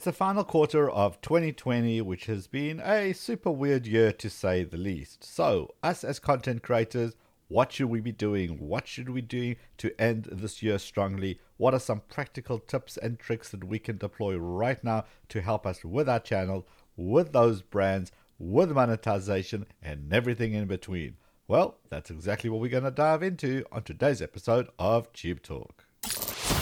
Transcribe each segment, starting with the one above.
It's the final quarter of 2020, which has been a super weird year to say the least. So, us as content creators, what should we be doing? What should we do to end this year strongly? What are some practical tips and tricks that we can deploy right now to help us with our channel, with those brands, with monetization, and everything in between? Well, that's exactly what we're going to dive into on today's episode of Tube Talk.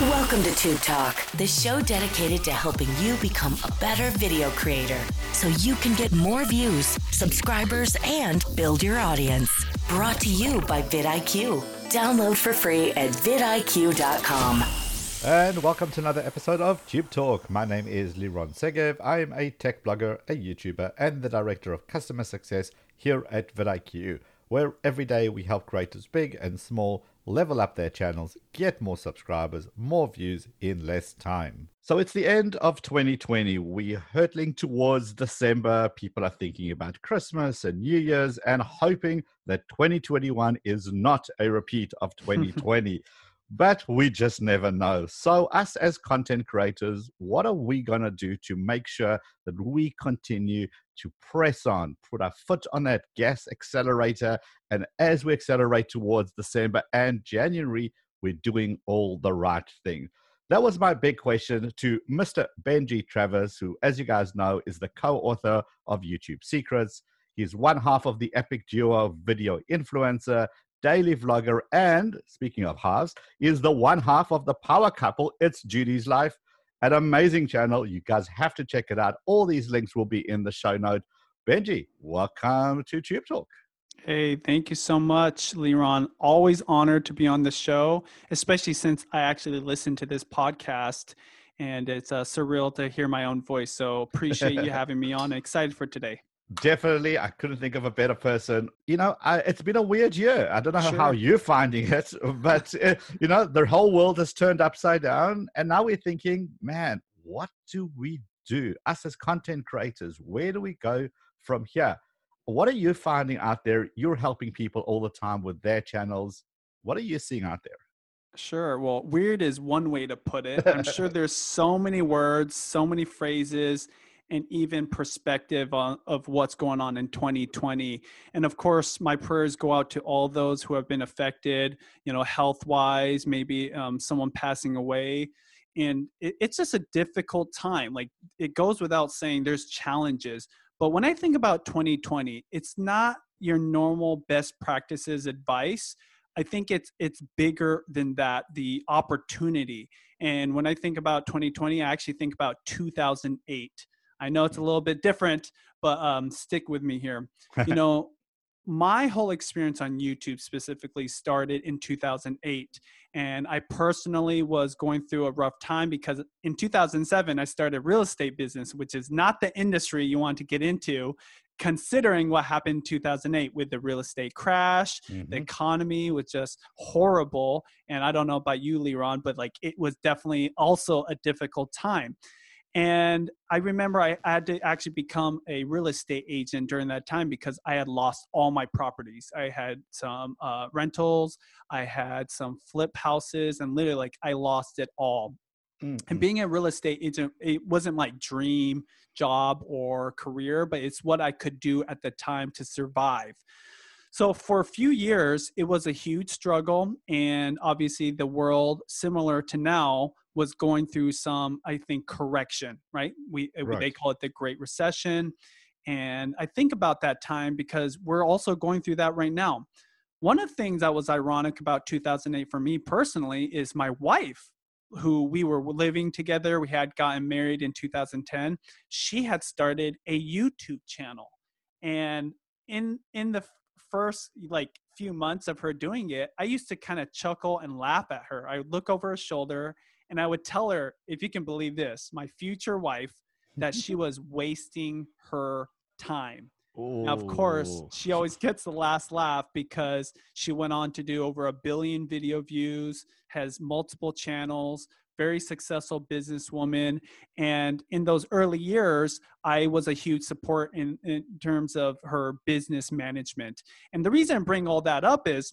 Welcome to Tube Talk, the show dedicated to helping you become a better video creator so you can get more views, subscribers, and build your audience. Brought to you by vidIQ. Download for free at vidIQ.com. And welcome to another episode of Tube Talk. My name is Liron Segev. I am a tech blogger, a YouTuber, and the director of customer success here at vidIQ, where every day we help creators big and small level up their channels, get more subscribers, more views in less time. So it's the end of 2020. We're hurtling towards December. People are thinking about Christmas and New Year's and hoping that 2021 is not a repeat of 2020. But we just never know. So, us as content creators, what are we going to do to make sure that we continue to press on, put our foot on that gas accelerator, and as we accelerate towards December and January, we're doing all the right thing? That was my big question to Mr. Benji Travers, who, as you guys know, is the co author of YouTube Secrets. He's one half of the epic duo video influencer daily vlogger, and speaking of halves, is the one half of the power couple. It's Judy's Life, an amazing channel. You guys have to check it out. All these links will be in the show note. Benji, welcome to Tube Talk. Hey, thank you so much, Liron. Always honored to be on the show, especially since I actually listen to this podcast and it's uh, surreal to hear my own voice. So appreciate you having me on. Excited for today. Definitely, I couldn't think of a better person. You know, I, it's been a weird year. I don't know sure. how you're finding it, but uh, you know, the whole world has turned upside down, and now we're thinking, man, what do we do? Us as content creators, where do we go from here? What are you finding out there? You're helping people all the time with their channels. What are you seeing out there? Sure. Well, weird is one way to put it. I'm sure there's so many words, so many phrases and even perspective on, of what's going on in 2020 and of course my prayers go out to all those who have been affected you know health wise maybe um, someone passing away. And it, it's just a difficult time. Like it goes without saying there's challenges. But when i think about 2020 it's not your normal best practices advice. I think it's it's bigger than that. The opportunity, and when I think about 2020, I actually think about 2008. I know it's a little bit different, but um, stick with me here. You know, my whole experience on YouTube specifically started in 2008. And I personally was going through a rough time because in 2007, I started real estate business, which is not the industry you want to get into, considering what happened in 2008 with the real estate crash. Mm-hmm. The economy was just horrible. And I don't know about you, Liron, but like it was definitely also a difficult time. And I remember I had to actually become a real estate agent during that time because I had lost all my properties. I had some uh, rentals, I had some flip houses, and literally, like, I lost it all. Mm-hmm. And being a real estate agent, it wasn't like dream job or career, but it's what I could do at the time to survive. So for a few years, it was a huge struggle. And obviously, the world, similar to now, was going through some, I think, correction, right? We, uh, right. They call it the Great Recession. And I think about that time because we're also going through that right now. One of the things that was ironic about 2008 for me personally is my wife, who we were living together, we had gotten married in 2010. She had started a YouTube channel. And in in the first like few months of her doing it, I used to kind of chuckle and laugh at her. I would look over her shoulder and I would tell her, if you can believe this, my future wife, that she was wasting her time. Now, of course, she always gets the last laugh because she went on to do over a billion video views, has multiple channels, very successful businesswoman. And in those early years, I was a huge support in, in terms of her business management. And the reason I bring all that up is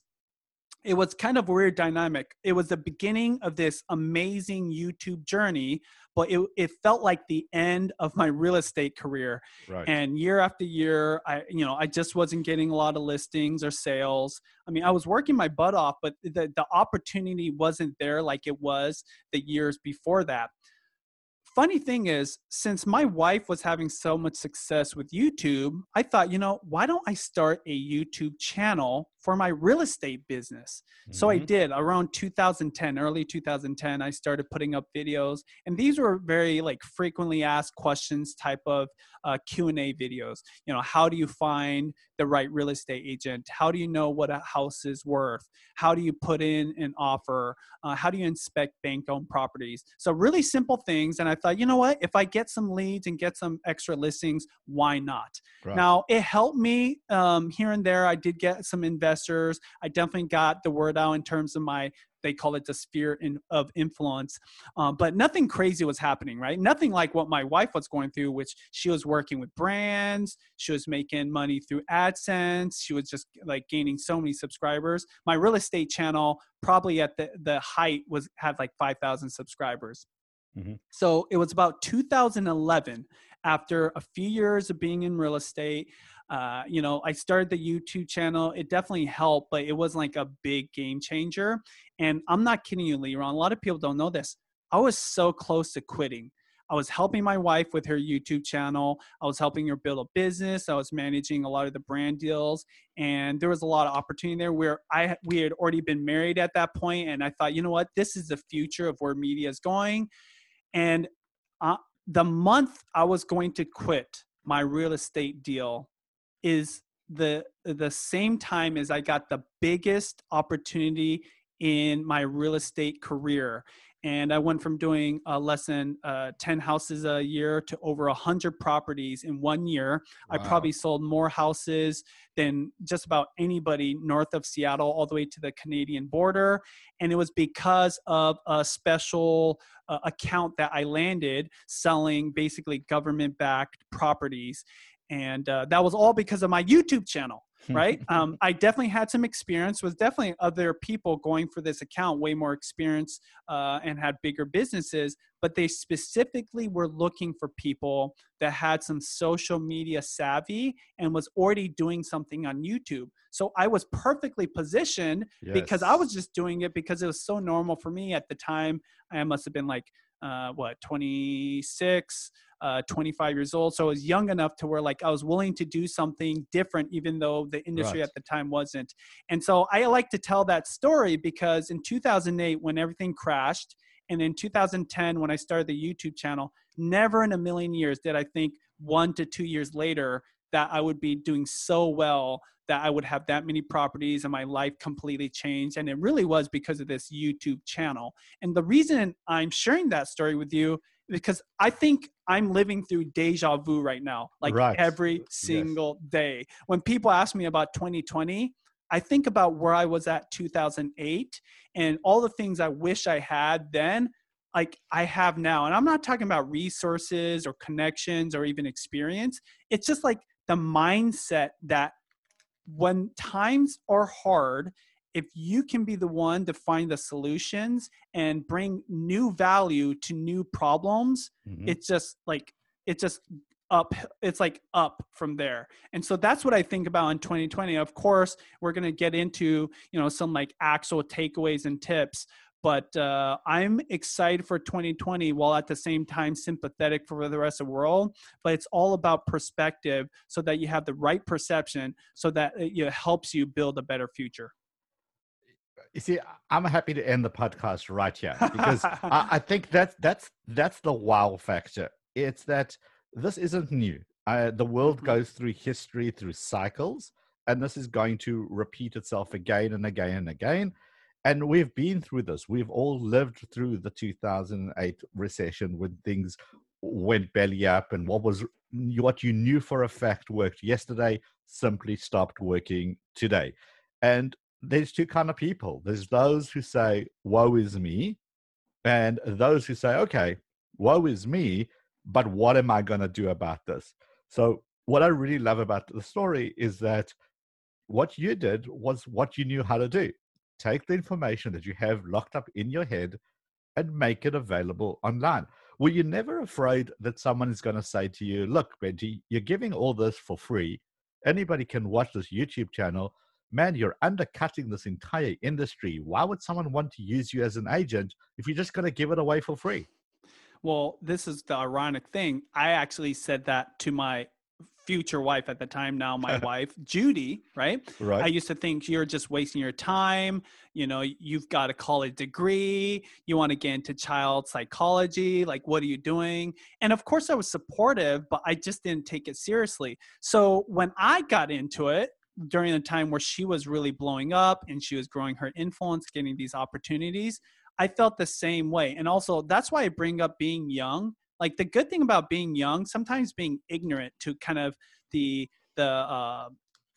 it was kind of weird dynamic. It was the beginning of this amazing YouTube journey, but it, it felt like the end of my real estate career. Right. And year after year, I you know I just wasn't getting a lot of listings or sales. I mean, I was working my butt off, but the the opportunity wasn't there like it was the years before that funny thing is, since my wife was having so much success with YouTube, I thought, you know, why don't I start a YouTube channel for my real estate business. Mm-hmm. So I mm-hmm. did around 2010, early 2010, I started putting up videos and these were very like frequently asked questions type of uh, Q&A videos. You know, how do you find the right real estate agent? How do you know what a house is worth? How do you put in an offer? Uh, how do you inspect bank-owned properties? So really simple things. And I thought, you know what, if I get some leads and get some extra listings, why not? Right. Now it helped me um, here and there. I did get some investors. I definitely got the word out in terms of my they call it the sphere in, of influence. Um, but nothing crazy was happening, right? Nothing like what my wife was going through, which she was working with brands, she was making money through AdSense, she was just like gaining so many subscribers. My real estate channel, probably at the, the height, was had like 5,000 subscribers. Mm-hmm. So it was about 2011 after a few years of being in real estate uh, you know, I started the YouTube channel. It definitely helped, but it wasn't like a big game changer. And I'm not kidding you, Liron. A lot of people don't know this. I was so close to quitting. I was helping my wife with her YouTube channel. I was helping her build a business. I was managing a lot of the brand deals, and there was a lot of opportunity there. Where I we had already been married at that point, and I thought, you know what, this is the future of where media is going. And uh, the month I was going to quit my real estate deal, is the the same time as I got the biggest opportunity in my real estate career. And I went from doing uh, less than uh, 10 houses a year to over 100 properties in one year. Wow. I probably sold more houses than just about anybody north of Seattle, all the way to the Canadian border. And it was because of a special uh, account that I landed selling basically government backed properties and uh, that was all because of my youtube channel right? Um, i definitely had some experience with definitely other people going for this account way more experience uh, and had bigger businesses but they specifically were looking for people that had some social media savvy and was already doing something on youtube. So i was perfectly positioned yes. because i was just doing it because it was so normal for me at the time. I must have been like uh, what 26 uh, 25 years old. So I was young enough to where like I was willing to do something different, even though the industry right. at the time wasn't. And so I like to tell that story because in 2008, when everything crashed, and in 2010, when I started the YouTube channel, never in a million years did I think one to two years later that I would be doing so well that I would have that many properties and my life completely changed. And it really was because of this YouTube channel. And the reason I'm sharing that story with you because I think I'm living through deja vu right now, like right. every single yes. day. When people ask me about 2020, I think about where I was at 2008 and all the things I wish I had then, like I have now. And I'm not talking about resources or connections or even experience. It's just like the mindset that when times are hard if you can be the one to find the solutions and bring new value to new problems mm-hmm. it's just like it's just up it's like up from there and so that's what i think about in 2020 of course we're going to get into you know some like actual takeaways and tips but uh, i'm excited for 2020 while at the same time sympathetic for the rest of the world but it's all about perspective so that you have the right perception so that it helps you build a better future you see, I'm happy to end the podcast right here because I, I, think that's that's that's the wow factor. It's that this isn't new. Uh, the world mm-hmm. goes through history through cycles, and this is going to repeat itself again and again and again. And we've been through this. We've all lived through the 2008 recession when things went belly up, and what was what you knew for a fact worked yesterday simply stopped working today. And there's two kind of people. There's those who say, woe is me, and those who say, okay, woe is me, but what am I going to do about this? So, what I really love about the story is that what you did was what you knew how to do. Take the information that you have locked up in your head and make it available online. Were you never afraid that someone is going to say to you, Look, Benji, you're giving all this for free. Anybody can watch this YouTube channel. Man, you're undercutting this entire industry. Why would someone want to use you as an agent if you're just going to give it away for free? Well, this is the ironic thing. I actually said that to my future wife at the time now my wife judy right? Right. i used to think you're just wasting your time you know you've got a college degree you want to get into child psychology like what are you doing? And of course i was supportive but i just didn't take it seriously. So when i got into it during the time where she was really blowing up and she was growing her influence getting these opportunities i felt the same way. And also that's why i bring up being young like the good thing about being young sometimes being ignorant to kind of the the uh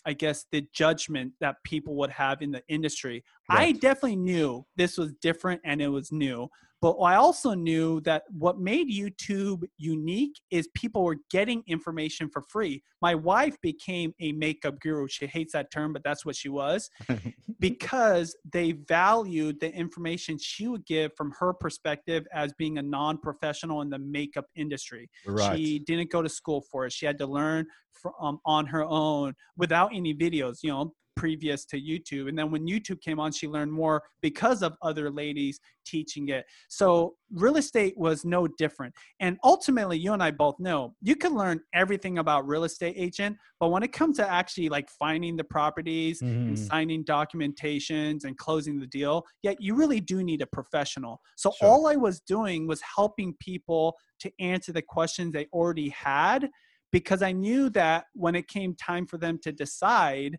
i guess the judgment that people would have in the industry right. i definitely knew this was different and it was new but I also knew that what made YouTube unique is people were getting information for free. My wife became a makeup guru. She hates that term, but that's what she was because they valued the information she would give from her perspective as being a non professional in the makeup industry. Right. She didn't go to school for it. She had to learn from, um, on her own without any videos. You know, previous to YouTube. And then when YouTube came on, she learned more because of other ladies teaching it. So real estate was no different. And ultimately, you and I both know you can learn everything about real estate agent, but when it comes to actually like finding the properties mm-hmm. and signing documentations and closing the deal, yeah, you really do need a professional. So sure. all I was doing was helping people to answer the questions they already had because I knew that when it came time for them to decide,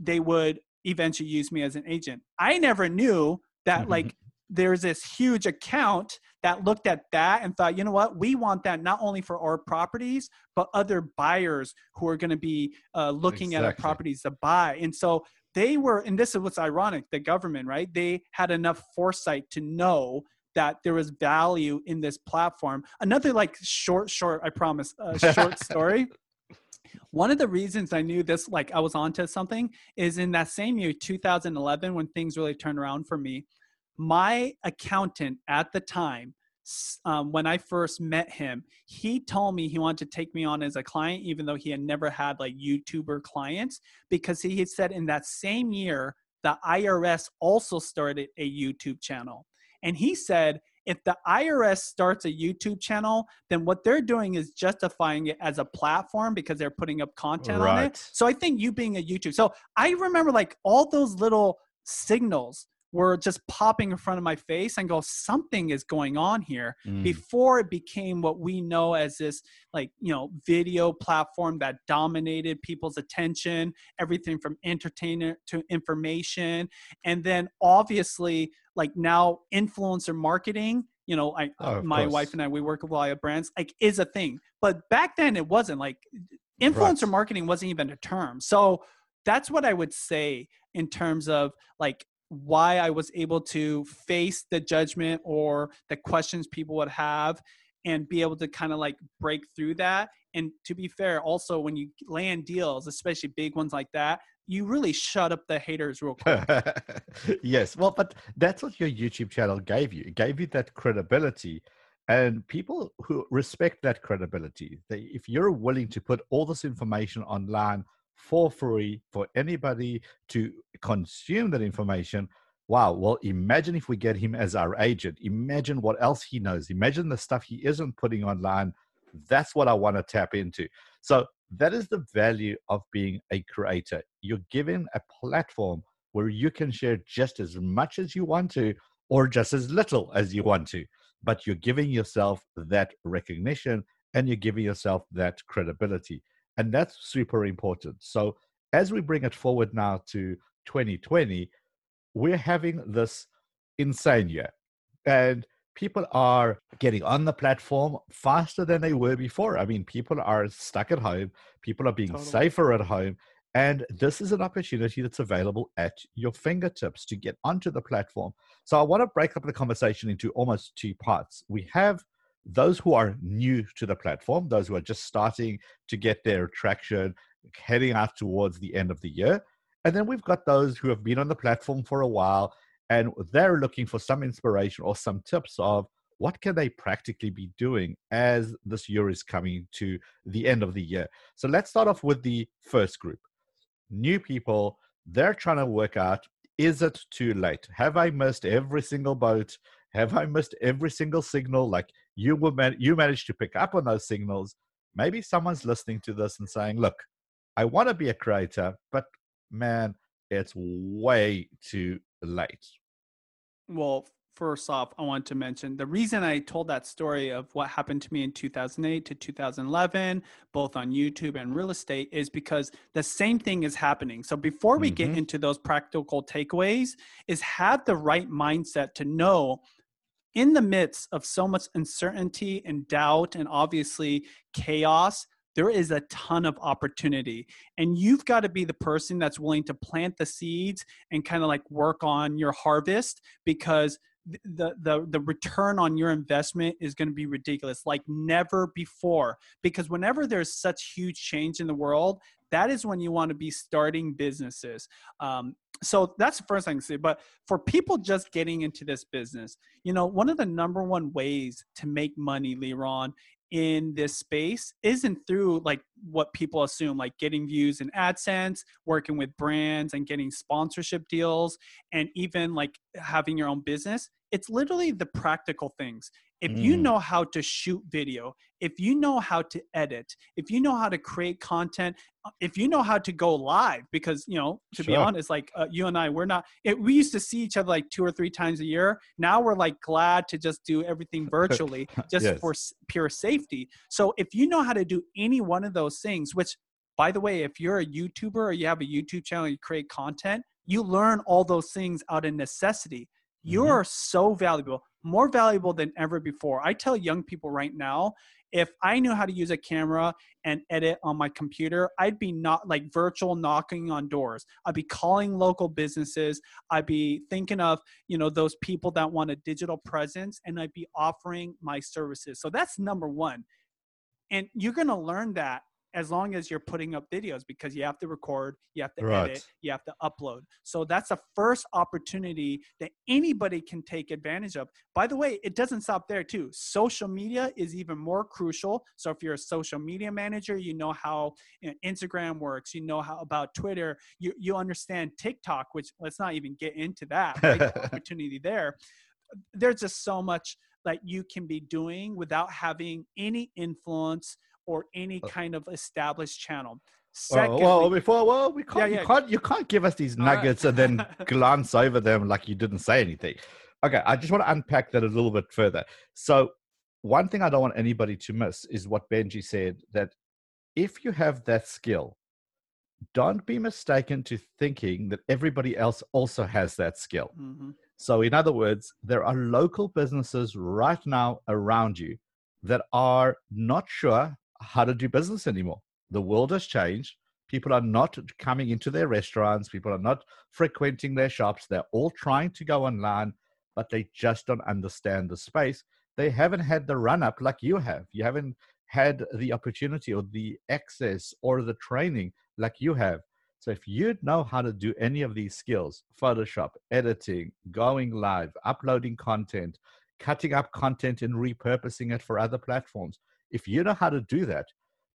they would eventually use me as an agent. I never knew that mm-hmm. like there's this huge account that looked at that and thought, you know what, we want that not only for our properties, but other buyers who are going to be uh, looking exactly. at our properties to buy. And so they were, and this is what's ironic the government, right? They had enough foresight to know that there was value in this platform. Another like short, short, I promise, uh, short story one of the reasons I knew this, like I was onto something, is in that same year, 2011, when things really turned around for me. My accountant at the time, um, when I first met him, he told me he wanted to take me on as a client, even though he had never had like YouTuber clients, because he had said in that same year, the IRS also started a YouTube channel. And he said, if the IRS starts a YouTube channel, then what they're doing is justifying it as a platform because they're putting up content right. on it. So I think you being a YouTube. So I remember like all those little signals were just popping in front of my face and go something is going on here mm. before it became what we know as this like you know video platform that dominated people's attention everything from entertainment to information and then obviously like now influencer marketing you know i oh, my course. wife and i we work with a lot of brands like is a thing but back then it wasn't like influencer right. marketing wasn't even a term so that's what i would say in terms of like why I was able to face the judgment or the questions people would have and be able to kind of like break through that. And to be fair, also when you land deals, especially big ones like that, you really shut up the haters real quick. yes. Well, but that's what your YouTube channel gave you. It gave you that credibility. And people who respect that credibility, they, if you're willing to put all this information online for free for anybody to consume that information. Wow. Well, imagine if we get him as our agent. Imagine what else he knows. Imagine the stuff he isn't putting online. That's what I want to tap into. So, that is the value of being a creator. You're given a platform where you can share just as much as you want to or just as little as you want to, but you're giving yourself that recognition and you're giving yourself that credibility. And that's super important. So as we bring it forward now to 2020, we're having this insane year. And people are getting on the platform faster than they were before. I mean, people are stuck at home, people are being totally. safer at home. And this is an opportunity that's available at your fingertips to get onto the platform. So I want to break up the conversation into almost two parts. We have those who are new to the platform, those who are just starting to get their traction, heading out towards the end of the year. And then we've got those who have been on the platform for a while and they're looking for some inspiration or some tips of what can they practically be doing as this year is coming to the end of the year. So let's start off with the first group. New people, they're trying to work out is it too late? Have I missed every single boat? Have I missed every single signal? Like you will man- you managed to pick up on those signals. Maybe someone's listening to this and saying, "Look, I want to be a creator, but man, it's way too late." Well, first off, I want to mention the reason I told that story of what happened to me in 2008 to 2011, both on YouTube and real estate, is because the same thing is happening. So before we mm-hmm. get into those practical takeaways, is have the right mindset to know in the midst of so much uncertainty and doubt and obviously chaos there is a ton of opportunity. And you've got to be the person that's willing to plant the seeds and kind of like work on your harvest because the the the return on your investment is going to be ridiculous like never before. Because whenever there's such huge change in the world that is when you want to be starting businesses um, so that's the first thing to say but for people just getting into this business you know one of the number one ways to make money Liron in this space isn't through like what people assume like getting views in AdSense, working with brands and getting sponsorship deals and even like having your own business. It's literally the practical things. If mm. you know how to shoot video, if you know how to edit, if you know how to create content, uh, if you know how to go live, because you know, to sure. be honest, like uh, you and I, we're not. It, we used to see each other like two or three times a year. Now we're like glad to just do everything virtually, just yes. for pure safety. So if you know how to do any one of those things, which by the way, if you're a YouTuber or you have a YouTube channel, you create content, you learn all those things out of necessity. You're mm-hmm. so valuable, more valuable than ever before. I tell young people right now, if I knew how to use a camera and edit on my computer, I'd be not like virtual knocking on doors. I'd be calling local businesses. I'd be thinking of, you know, those people that want a digital presence and I'd be offering my services. So that's number one. And you're going to learn that as long as you're putting up videos because you have to record, you have to right. edit, you have to upload. So that's the first opportunity that anybody can take advantage of. By the way, it doesn't stop there too. Social media is even more crucial. So if you're a social media manager, you know how you know, Instagram works, you know how about Twitter, you you understand TikTok, which let's not even get into that. Right? opportunity there. There's just so much that you can be doing without having any influence or any uh kind of established channel. Secondly, well, before well, we can't, yeah, yeah. you can't, you can't give us these nuggets right. and then glance over them like you didn't say anything. Okay, I just want to unpack that a little bit further. So, one thing I don't want anybody to miss is what Benji said that if you have that skill, don't be mistaken to thinking that everybody else also has that skill. Mm-hmm. So, in other words, there are local businesses right now around you that are not sure how to do business anymore. The world has changed. People are not coming into their restaurants. People are not frequenting their shops. They're all trying to go online, but they just don't understand the space. They haven't had the run up like you have. You haven't had the opportunity or the access or the training like you have. So if you know how to do any of these skills, Photoshop, editing, going live, uploading content, cutting up content and repurposing it for other platforms, if you know how to do that,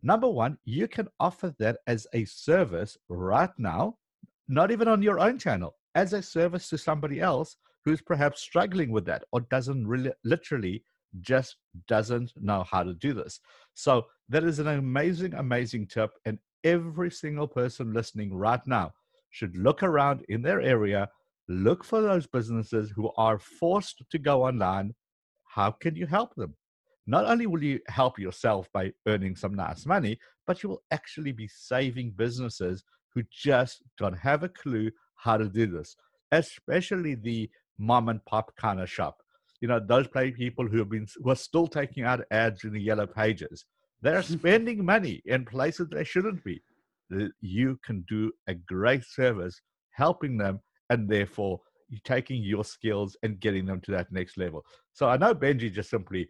number one, you can offer that as a service right now, not even on your own channel, as a service to somebody else who's perhaps struggling with that or doesn't really literally just doesn't know how to do this. So that is an amazing, amazing tip. And every single person listening right now should look around in their area, look for those businesses who are forced to go online. How can you help them? Not only will you help yourself by earning some nice money, but you will actually be saving businesses who just don't have a clue how to do this, especially the mom and pop kind of shop. You know, those play people who have been who are still taking out ads in the yellow pages. They're spending money in places they shouldn't be. You can do a great service helping them and therefore you're taking your skills and getting them to that next level. So I know Benji just simply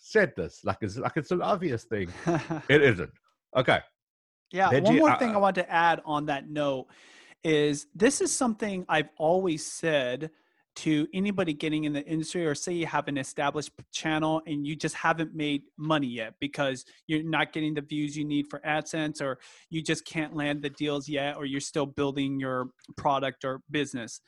said this like it's like it's an obvious thing. it isn't. Okay. Yeah. Benji, one more uh, thing I want to add on that note is this is something I've always said to anybody getting in the industry or say you have an established channel and you just haven't made money yet because you're not getting the views you need for AdSense or you just can't land the deals yet or you're still building your product or business.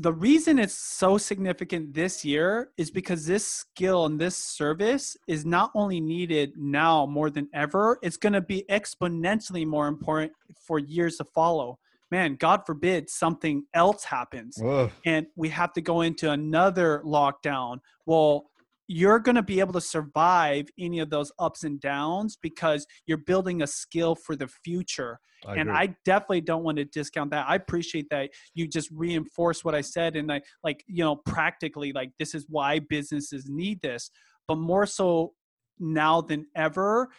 The reason it's so significant this year is because this skill and this service is not only needed now more than ever, it's going to be exponentially more important for years to follow man, God forbid something else happens Ugh. and we have to go into another lockdown. Well, you're going to be able to survive any of those ups and downs because you're building a skill for the future. I and agree. I definitely don't want to discount that. I appreciate that you just reinforce what I said and I like, you know, practically like this is why businesses need this. But more so now than ever,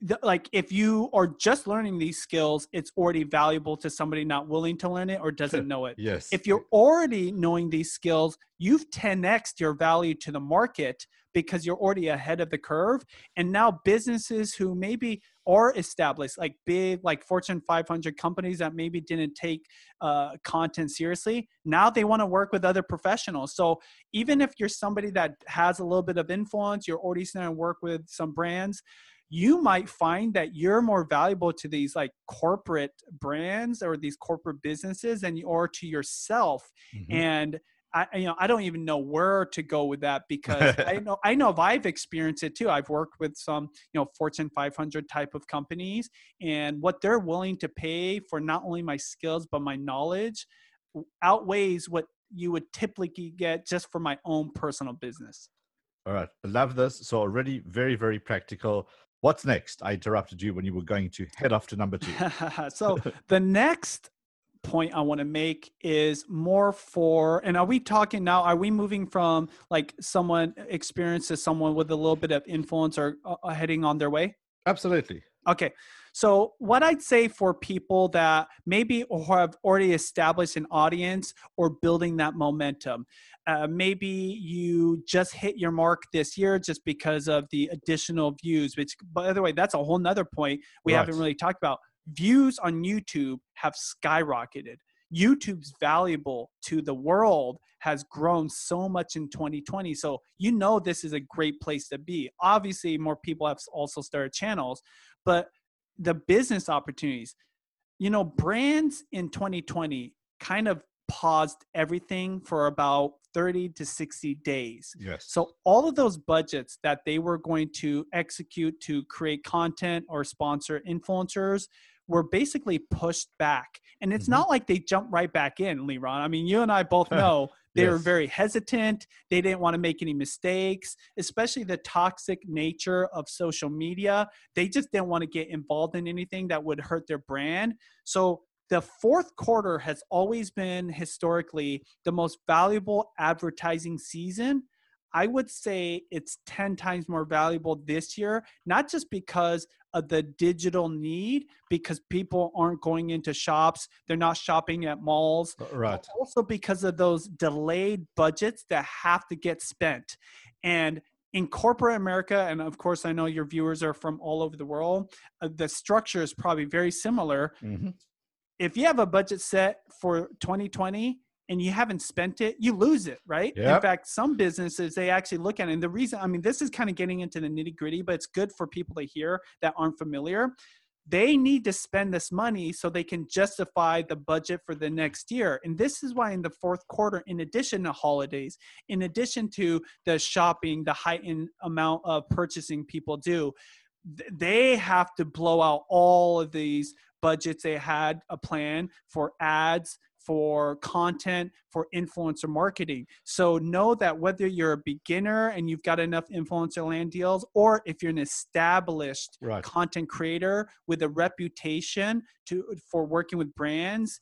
the, like if you are just learning these skills, it's already valuable to somebody not willing to learn it or doesn't know it. yes. If you're already knowing these skills, you've 10x your value to the market because you're already ahead of the curve. And now businesses who maybe are established, like big, like Fortune 500 companies that maybe didn't take uh, content seriously, now they want to work with other professionals. So even if you're somebody that has a little bit of influence, you're already starting to work with some brands you might find that you're more valuable to these like corporate brands or these corporate businesses than you are to yourself Mhm. and I, you know, I don't even know where to go with that because I know, I know if I've experienced it too. I've worked with some, you know, Fortune 500 type of companies, and what they're willing to pay for not only my skills but my knowledge outweighs what you would typically get just for my own personal business. All right. I love this. So already very, very practical. What's next? I interrupted you when you were going to head off to number two. so the next point I want to make is more for, and are we talking now? Are we moving from like someone experienced to someone with a little bit of influence or uh, heading on their way? Absolutely. Okay. So, what I'd say for people that maybe or have already established an audience or building that momentum, uh, maybe you just hit your mark this year just because of the additional views, which, by the way, that's a whole nother point we Right. haven't really talked about. Views on YouTube have skyrocketed. YouTube's valuable to the world has grown so much in 2020. So, you know, this is a great place to be. Obviously, more people have also started channels, but the business opportunities, you know, brands in 2020 kind of paused everything for about 30 to 60 days. Yes. So all of those budgets that they were going to execute to create content or sponsor influencers were basically pushed back. And it's Mhm. not like they jumped right back in, Liron. I mean, you and I both know they were very hesitant. They didn't want to make any mistakes, especially the toxic nature of social media. They just didn't want to get involved in anything that would hurt their brand. So the fourth quarter has always been historically the most valuable advertising season. I would say it's 10 times more valuable this year, not just because of the digital need, because people aren't going into shops, they're not shopping at malls, Right. but also because of those delayed budgets that have to get spent. And in corporate America, and of course, I know your viewers are from all over the world, uh, the structure is probably very similar Mhm. If you have a budget set for 2020 and you haven't spent it, you lose it, right? In fact, some businesses they actually look at it. And the reason, I mean, this is kind of getting into the nitty gritty, but it's good for people to hear that aren't familiar. They need to spend this money so they can justify the budget for the next year. And this is why in the fourth quarter, in addition to holidays, in addition to the shopping, the heightened amount of purchasing people do, they have to blow out all of these budgets they had a plan for ads for content for influencer marketing so know that whether you're a beginner and you've got enough influencer land deals or if you're an established Right. content creator with a reputation to for working with brands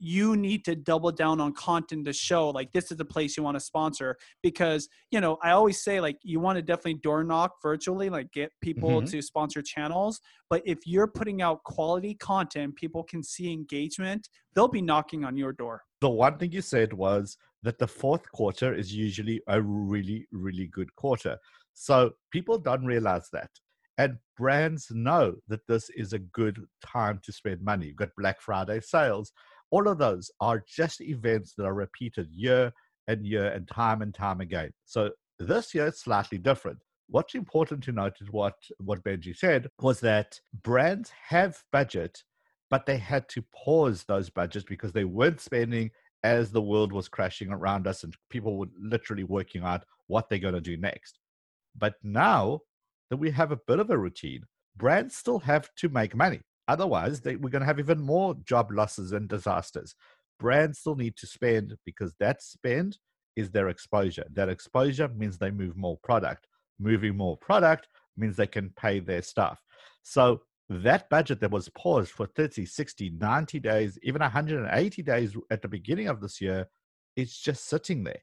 you need to double down on content to show like this is the place you want to sponsor because you know i always say like you want to definitely door knock virtually like get people Mhm. to sponsor channels but if you're putting out quality content people can see engagement they'll be knocking on your door The one thing you said was that the fourth quarter is usually a really, really good quarter. So people don't realize that. And brands know that this is a good time to spend money. You've got Black Friday sales. All of those are just events that are repeated year and year and time and time again. So this year it's slightly different. What's important to note is what, what Benji said was that brands have budget, but they had to pause those budgets because they weren't spending as the world was crashing around us and people were literally working out what they're going to do next. But now that we have a bit of a routine, brands still have to make money. Otherwise, they, we're going to have even more job losses and disasters. Brands still need to spend because that spend is their exposure. That exposure means they move more product. Moving more product means they can pay their staff. So that budget that was paused for 30, 60, 90 days, even 180 days at the beginning of this year, it's just sitting there.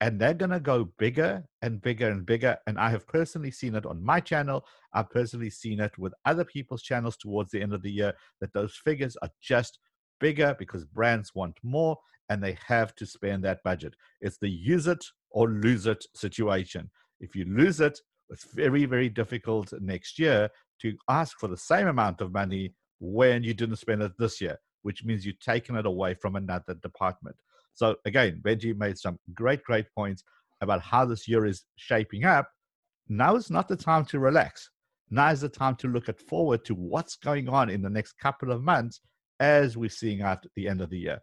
And they're going to go bigger and bigger and bigger. And I have personally seen it on my channel. I've personally seen it with other people's channels towards the end of the year that those figures are just bigger because brands want more and they have to spend that budget. It's the use it or lose it situation. If you lose it, it's very, very difficult next year to ask for the same amount of money when you didn't spend it this year, which means you've taken it away from another department. So again, Benji made some great, great points about how this year is shaping up. Now is not the time to relax. Now is the time to look at forward to what's going on in the next couple of months as we're seeing at the end of the year.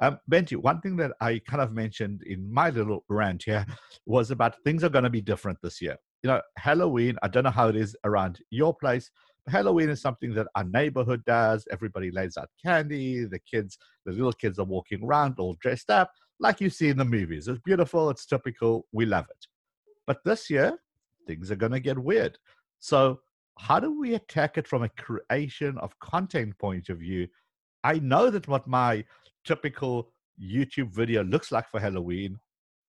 Um, Benji, one thing that I kind of mentioned in my little rant here was about things are going to be different this year. You know, Halloween, I don't know how it is around your place, Halloween is something that our neighborhood does. Everybody lays out candy. The kids, the little kids are walking around all dressed up like you see in the movies. It's beautiful. It's typical. We love it. But this year, things are going to get weird. So, how do we attack it from a creation of content point of view? I know that what my typical YouTube video looks like for Halloween.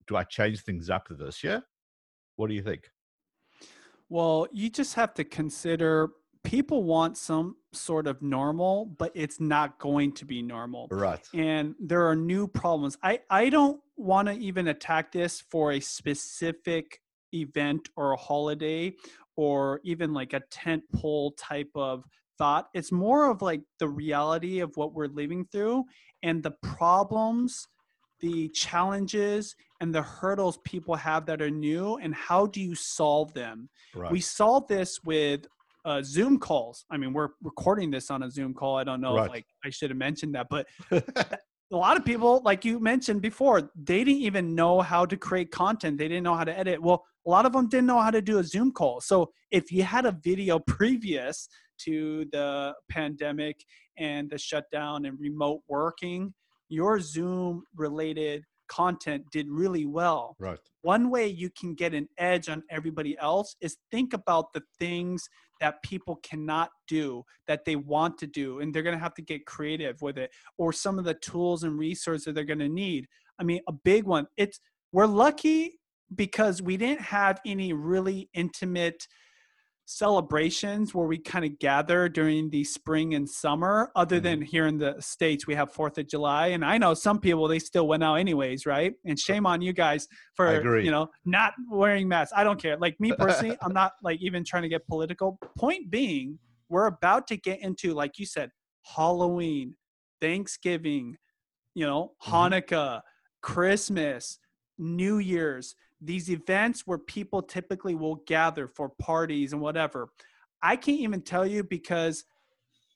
Do I change things up this year? What do you think? Well, you just have to consider people want some sort of normal, but it's not going to be normal. Right. And there are new problems. I, I don't want to even attack this for a specific event or a holiday or even like a tent pole type of thought. It's more of like the reality of what we're living through and the problems, the challenges, and the hurdles people have that are new, and how do you solve them? Right. We solve this with uh, Zoom calls. I mean, we're recording this on a Zoom call. I don't know right. if like I should have mentioned that, but a lot of people, like you mentioned before, they didn't even know how to create content. They didn't know how to edit. Well, a lot of them didn't know how to do a Zoom call. So if you had a video previous to the pandemic and the shutdown and remote working, your Zoom related content did really well. Right. One way you can get an edge on everybody else is think about the things that people cannot do that they want to do and they're going to have to get creative with it or some of the tools and resources that they're going to need. I mean, a big one. It's we're lucky because we didn't have any really intimate celebrations where we kind of gather during the spring and summer other mm-hmm. than here in the states we have fourth of july and i know some people they still went out anyways right? And shame on you guys for you know not wearing masks. I don't care. Like me personally i'm not like even trying to get political. Point being we're about to get into like you said halloween thanksgiving you know mm-hmm. hanukkah christmas new year's these events where people typically will gather for parties and whatever. I can't even tell you because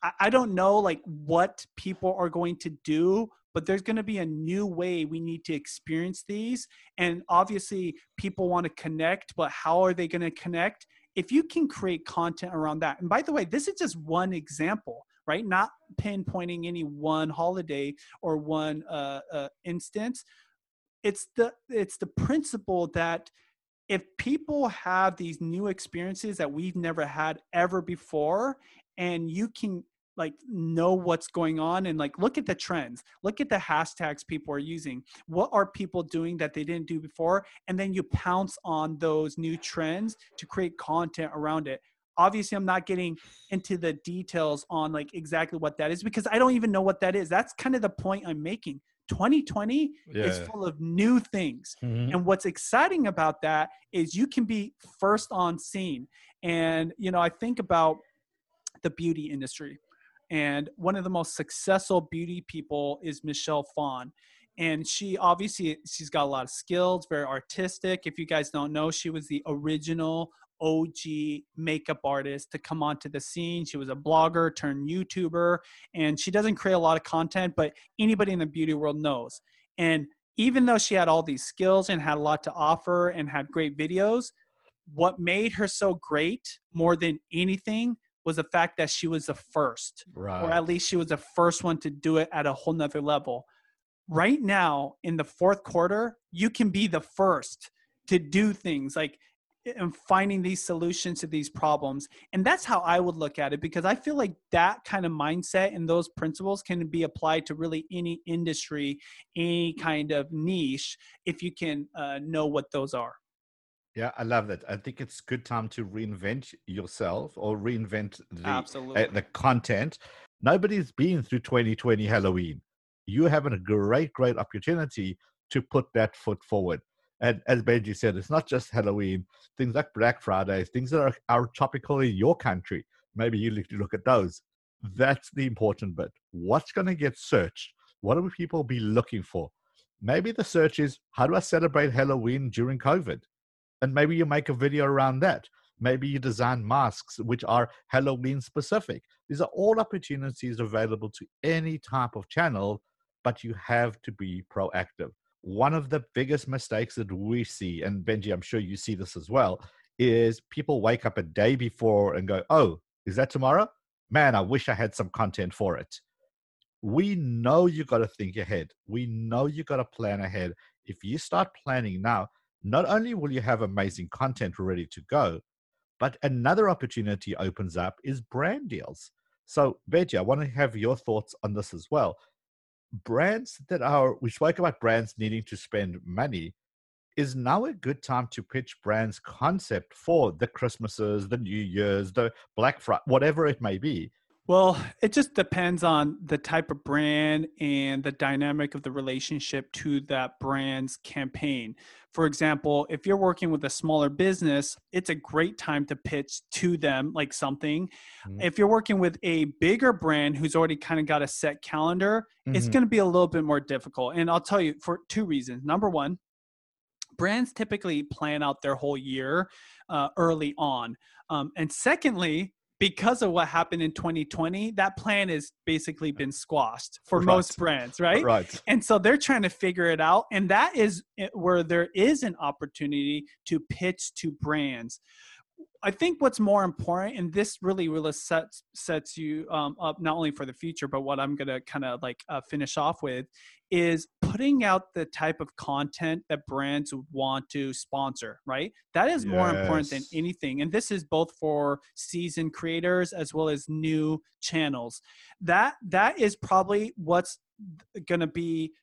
I, I don't know like what people are going to do but there's going to be a new way we need to experience these. And obviously people want to connect but how are they going to connect? If you can create content around that and by the way this is just one example right? Not pinpointing any one holiday or one uh, uh, instance it's the it's the principle that if people have these new experiences that we've never had ever before and you can like know what's going on and like look at the trends look at the hashtags people are using what are people doing that they didn't do before and then you pounce on those new trends to create content around it. Obviously i'm not getting into the details on like exactly what that is because i don't even know what that is. That's kind of the point i'm making 2020 is full of new things. Mhm. And what's exciting about that is you can be first on scene. And, you know, I think about the beauty industry. And one of the most successful beauty people is Michelle Phan. And she obviously she's got a lot of skills, very artistic. If you guys don't know, she was the original OG makeup artist to come onto the scene. She was a blogger turned YouTuber, and she doesn't create a lot of content, but anybody in the beauty world knows. And even though she had all these skills and had a lot to offer and had great videos, what made her so great more than anything was the fact that she was the first, Right. or at least she was the first one to do it at a whole nother level. Right now, in the fourth quarter, you can be the first to do things like and finding these solutions to these problems. And that's how I would look at it because I feel like that kind of mindset and those principles can be applied to really any industry, any kind of niche, if you can uh, know what those are. Yeah, I love that. I think it's good time to reinvent yourself or reinvent the Absolutely. uh, the content. Nobody's been through 2020 Halloween. You have a great, great opportunity to put that foot forward. And as Benji said, it's not just Halloween. Things like Black Fridays, things that are, are topical in your country. Maybe you need to look at those. That's the important bit. What's going to get searched? What will people be looking for? Maybe the search is how do I celebrate Halloween during COVID? And maybe you make a video around that. Maybe you design masks which are Halloween specific. These are all opportunities available to any type of channel, but you have to be proactive. One of the biggest mistakes that we see, and Benji, I'm sure you see this as well, is people wake up a day before and go, Oh, is that tomorrow? Man, I wish I had some content for it. We know you got to think ahead. We know you got to plan ahead. If you start planning now, not only will you have amazing content ready to go, but another opportunity opens up is brand deals. So, Benji, I want to have your thoughts on this as well. Brands that are, we spoke about brands needing to spend money. Is now a good time to pitch brands' concept for the Christmases, the New Year's, the Black Friday, whatever it may be? Well, it just depends on the type of brand and the dynamic of the relationship to that brand's campaign. For example, if you're working with a smaller business, it's a great time to pitch to them like something. Mhm. If you're working with a bigger brand who's already kind of got a set calendar, it's Mhm. going to be a little bit more difficult. And I'll tell you for two reasons. Number one, brands typically plan out their whole year uh, early on. Um, and secondly, because of what happened in 2020, that plan has basically been squashed for most brands, right? Right. And so they're trying to figure it out. And that is where there is an opportunity to pitch to brands. I think what's more important, and this really, really sets sets you um, up not only for the future, but what I'm gonna kind of like uh, finish off with, is putting out the type of content that brands want to sponsor. Right, that is more important than anything, and this is both for seasoned creators as well as new channels. That that is probably what's gonna be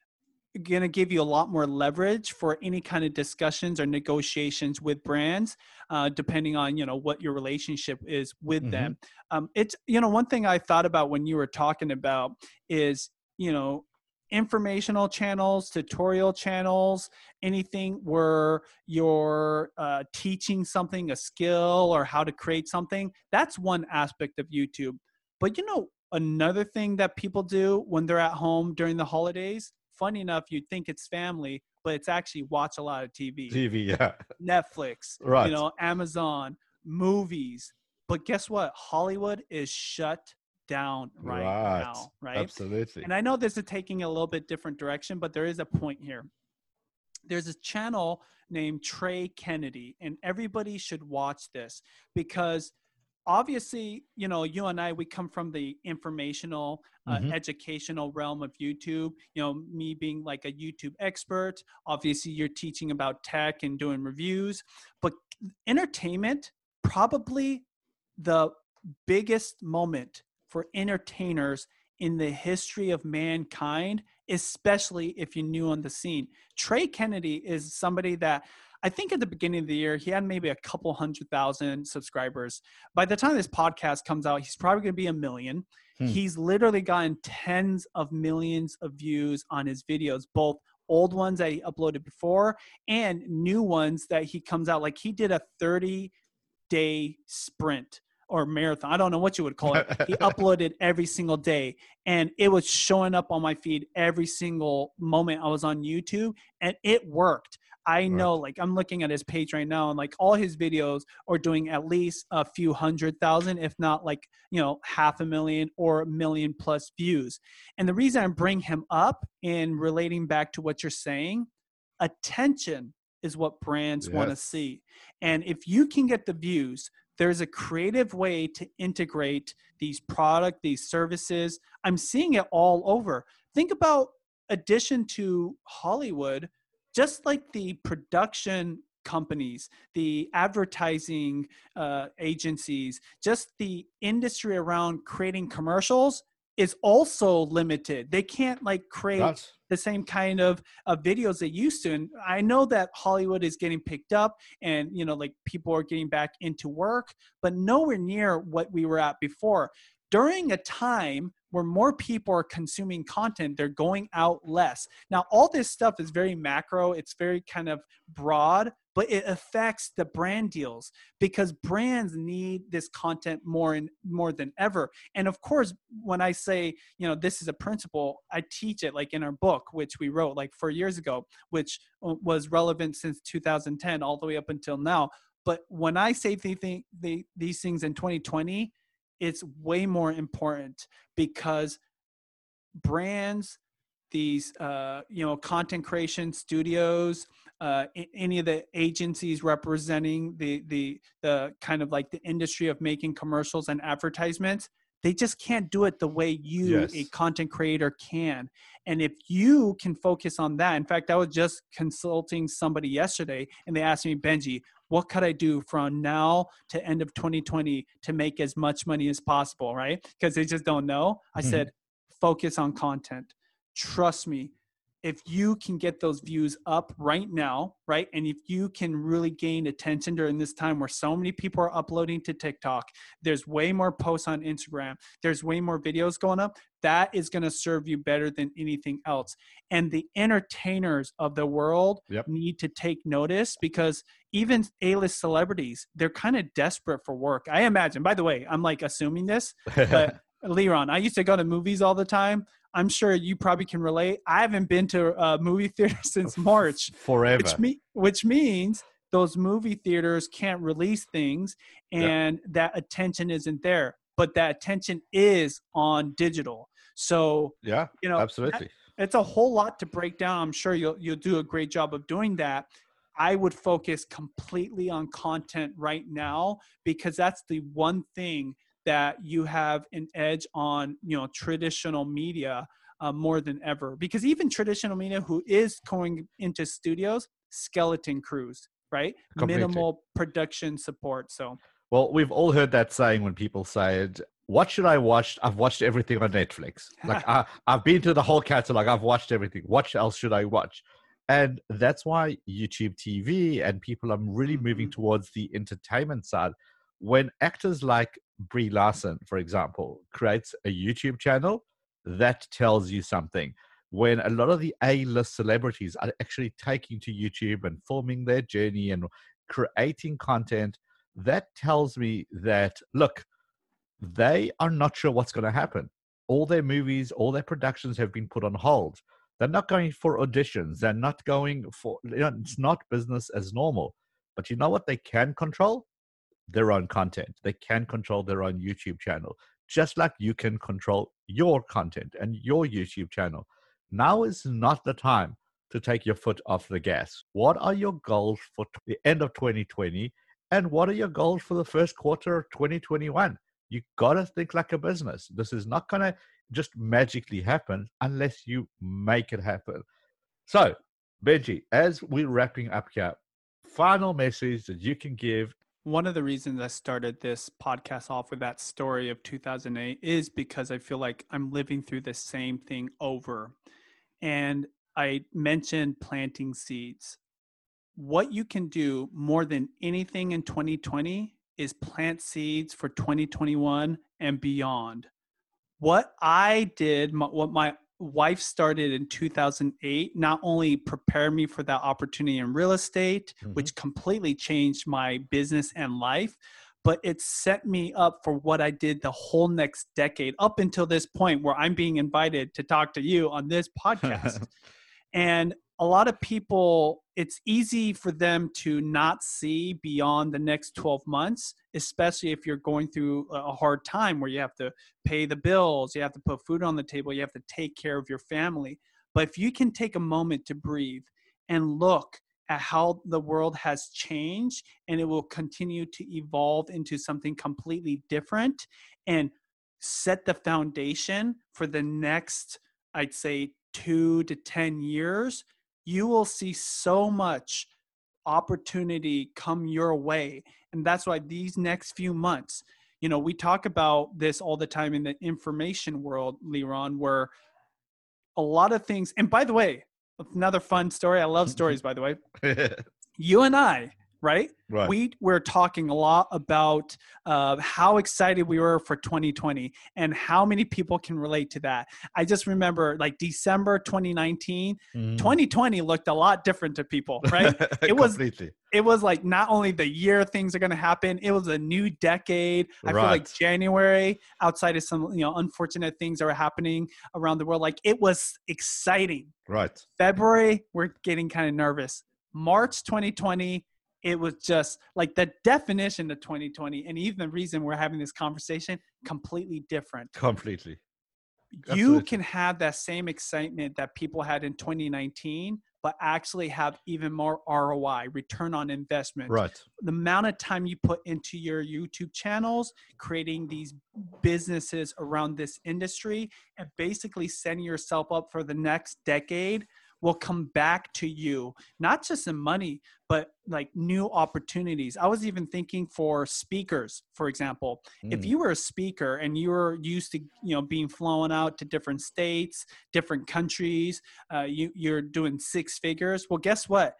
going to give you a lot more leverage for any kind of discussions or negotiations with brands uh, depending on you know what your relationship is with Mhm. them um, it's you know one thing i thought about when you were talking about is you know informational channels tutorial channels anything where you're uh, teaching something a skill or how to create something that's one aspect of youtube but you know another thing that people do when they're at home during the holidays funny enough you'd think it's family but it's actually watch a lot of tv TV, yeah. netflix Right. you know amazon movies but guess what hollywood is shut down right, now right Absolutely. and I know this is taking a little bit different direction, but there is a point here. There's a channel named Trey Kennedy, and everybody should watch this because obviously, you know, you and I, we come from the informational, uh, Mhm. educational realm of YouTube. You know, me being like a YouTube expert, obviously, you're teaching about tech and doing reviews, but entertainment, probably the biggest moment for entertainers in the history of mankind, especially if you're new on the scene. Trey Kennedy is somebody that I think at the beginning of the year, he had maybe a couple hundred thousand subscribers. By the time this podcast comes out, he's probably going to be a million. Hmm. He's literally gotten tens of millions of views on his videos, both old ones that he uploaded before and new ones that he comes out. Like he did a 30 day sprint or marathon. I don't know what you would call it. He uploaded every single day and it was showing up on my feed every single moment I was on YouTube and it worked. I know, like, I'm looking at his page right now, and like all his videos are doing at least a few hundred thousand, if not like, you know, half a million or a million plus views. And the reason I bring him up in relating back to what you're saying, attention is what brands want to see. And if you can get the views, there's a creative way to integrate these product, these services. I'm seeing it all over. Think about addition to Hollywood, just like the production companies, the advertising uh, agencies, just the industry around creating commercials is also limited. They can't like create Right. The same kind of uh, videos they used to. And I know that Hollywood is getting picked up and, you know, like people are getting back into work, but nowhere near what we were at before. During a time where more people are consuming content, they're going out less. Now, all this stuff is very macro, it's very kind of broad, but it affects the brand deals because brands need this content more and more than ever. And of course, when I say, you know, this is a principle, I teach it like in our book, which we wrote like four years ago, which uh, was relevant since 2010 all the way up until now. But when I say these things in 2020, it's way more important because brands, these uh, you know content creation studios, uh, any of the agencies representing the the the kind of like the industry of making commercials and advertisements, they just can't do it the way you, a content creator, can. And if you can focus on that, in fact, I was just consulting somebody yesterday, and they asked me, Benji, what could I do from now to end of 2020 to make as much money as possible, right? Because they just don't know. I Mhm. said, focus on content. Trust me, if you can get those views up right now, right? And if you can really gain attention during this time where so many people are uploading to TikTok, there's way more posts on Instagram, there's way more videos going up, that is going to serve you better than anything else. And the entertainers of the world Yep. need to take notice because even A-list celebrities, they're kind of desperate for work. I imagine. By the way, I'm like assuming this, but Liron, I used to go to movies all the time. I'm sure you probably can relate. I haven't been to a movie theater since March, Forever. which me which means those movie theaters can't release things Yeah. and that attention isn't there. But that attention is on digital. So, yeah, you know, absolutely. it's a whole lot to break down. I'm sure you'll you'll do a great job of doing that. I would focus completely on content right now because that's the one thing that you have an edge on, you know, traditional media uh, more than ever. Because even traditional media, who is going into studios, skeleton crews, right? Completely. Minimal production support. So Well, we've all heard that saying when people say it. What should I watch? I've watched everything on Netflix. Like I, I've been to the whole catalog. I've watched everything. What else should I watch? And that's why YouTube TV and people are really moving Mhm. towards the entertainment side. When actors like Brie Larson, for example, creates a YouTube channel, that tells you something. When a lot of the A-list celebrities are actually taking to YouTube and filming their journey and creating content, that tells me that look, they are not sure what's going to happen. All their movies, all their productions have been put on hold. They're not going for auditions. They're not going for, you know, it's not business as normal. But you know what they can control? Their own content. They can control their own YouTube channel, just like you can control your content and your YouTube channel. Now is not the time to take your foot off the gas. What are your goals for the end of 2020? And what are your goals for the first quarter of 2021? You got to think like a business. This is not going to just magically happen unless you make it happen. So, Benji, as we're wrapping up here, final message that you can give. One of the reasons I started this podcast off with that story of 2008 is because I feel like I'm living through the same thing over. And I mentioned planting seeds. What you can do more than anything in 2020 is plant seeds for 2021 and beyond. what I did, what my wife started in 2008, not only prepared me for that opportunity in real estate, Mhm. which completely changed my business and life, but it set me up for what I did the whole next decade up until this point where I'm being invited to talk to you on this podcast. and a lot of people, it's easy for them to not see beyond the next 12 months, especially if you're going through a hard time where you have to pay the bills, you have to put food on the table, you have to take care of your family. But if you can take a moment to breathe and look at how the world has changed and it will continue to evolve into something completely different and set the foundation for the next, I'd say, two to 10 years, you will see so much opportunity come your way. And that's why these next few months, you know, we talk about this all the time in the information world, Liron, where a lot of things, and by the way, another fun story. I love stories, by the way. You and I, right? right. we were talking a lot about uh, how excited we were for 2020 and how many people can relate to that. I just remember like December 2019, Mhm. 2020 looked a lot different to people, right? It was- it was like not only the year things are going to happen, it was a new decade. I feel like January, outside of some you know unfortunate things that were happening around the world, like it was exciting. right. February, we're getting kind of nervous. March 2020, it was just like the definition of 2020, and even the reason we're having this conversation, completely different. Completely. You can have that same excitement that people had in 2019, but actually have even more ROI, return on investment. Right. The amount of time you put into your YouTube channels, creating these businesses around this industry, and basically setting yourself up for the next decade will come back to you, not just in money, but like new opportunities. I was even thinking for speakers, for example, if Mm. you were a speaker and you were used to you know being flown out to different states different countries uh, you, you're doing six figures well guess what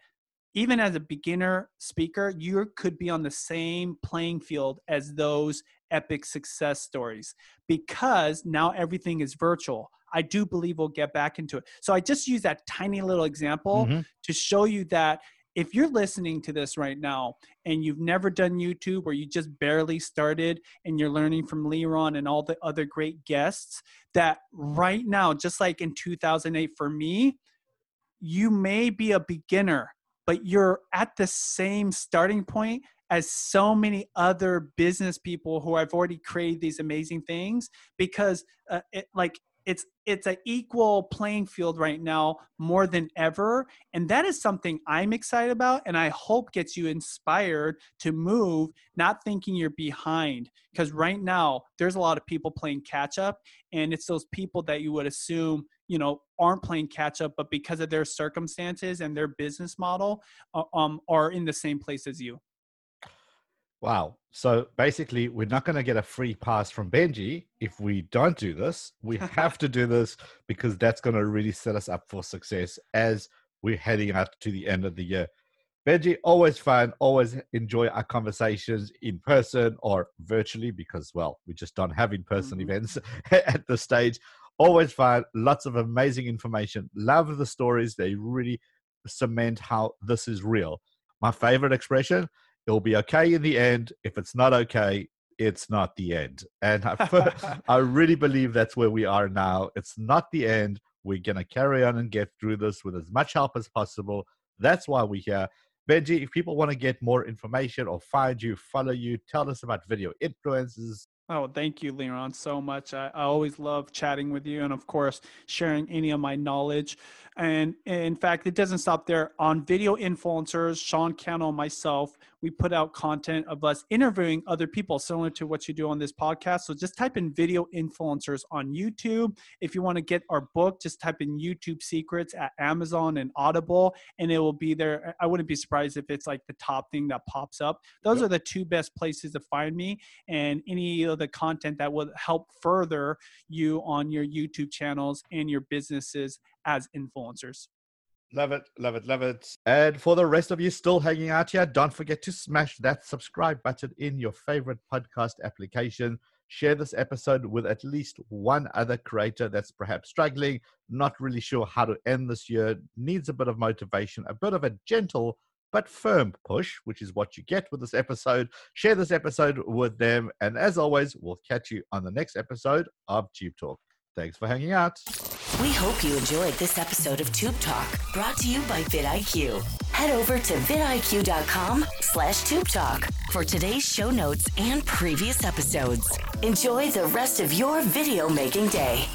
even as a beginner speaker you could be on the same playing field as those epic success stories because now everything is virtual i do believe we'll get back into it so i just use that tiny little example Mhm. to show you that if you're listening to this right now and you've never done YouTube or you just barely started and you're learning from Liron and all the other great guests, that right now, just like in 2008 for me, you may be a beginner, but you're at the same starting point as so many other business people who have already created these amazing things because uh, it, like it's it's an equal playing field right now more than ever. And that is something i'm excited about and i hope gets you inspired to move not thinking you're behind. Because right now there's a lot of people playing catch up and it's those people that you would assume you know aren't playing catch up but because of their circumstances and their business model uh, um, are in the same place as you Wow. So basically, we're not going to get a free pass from Benji if we don't do this. We have to do this because that's going to really set us up for success as we're heading out to the end of the year. Benji, always fun. Always enjoy our conversations in person or virtually because, well, we just don't have in person Mhm. events at this stage. Always fun. Lots of amazing information. Love the stories. They really cement how this is real. My favorite expression it'll be okay in the end. If it's not okay, it's not the end. And I, I really believe that's where we are now. It's not the end. We're going to carry on and get through this with as much help as possible. That's why we're here. Benji, if people want to get more information or find you, follow you, tell us about video influencers. Oh, thank you, Liron, so much. I, I always love chatting with you and, of course, sharing any of my knowledge. And in fact, it doesn't stop there. On video influencers, Sean Cannell and myself, we put out content of us interviewing other people, similar to what you do on this podcast. So just type in video influencers on YouTube. If you want to get our book, just type in YouTube Secrets at Amazon and Audible, and it will be there. I wouldn't be surprised if it's like the top thing that pops up. Those Yep. are the two best places to find me and any of the content that will help further you on your YouTube channels and your businesses as influencers. Love it, love it, love it. And for the rest of you still hanging out here, don't forget to smash that subscribe button in your favorite podcast application. share this episode with at least one other creator that's perhaps struggling, not really sure how to end this year, needs a bit of motivation, a bit of a gentle but firm push, which is what you get with this episode. Share this episode with them. And as always, we'll catch you on the next episode of Tube Talk. Thanks for hanging out. We hope you enjoyed this episode of Tube Talk, brought to you by vidIQ. Head over to vidIQ.com slash Tube Talk for today's show notes and previous episodes. Enjoy the rest of your video making day.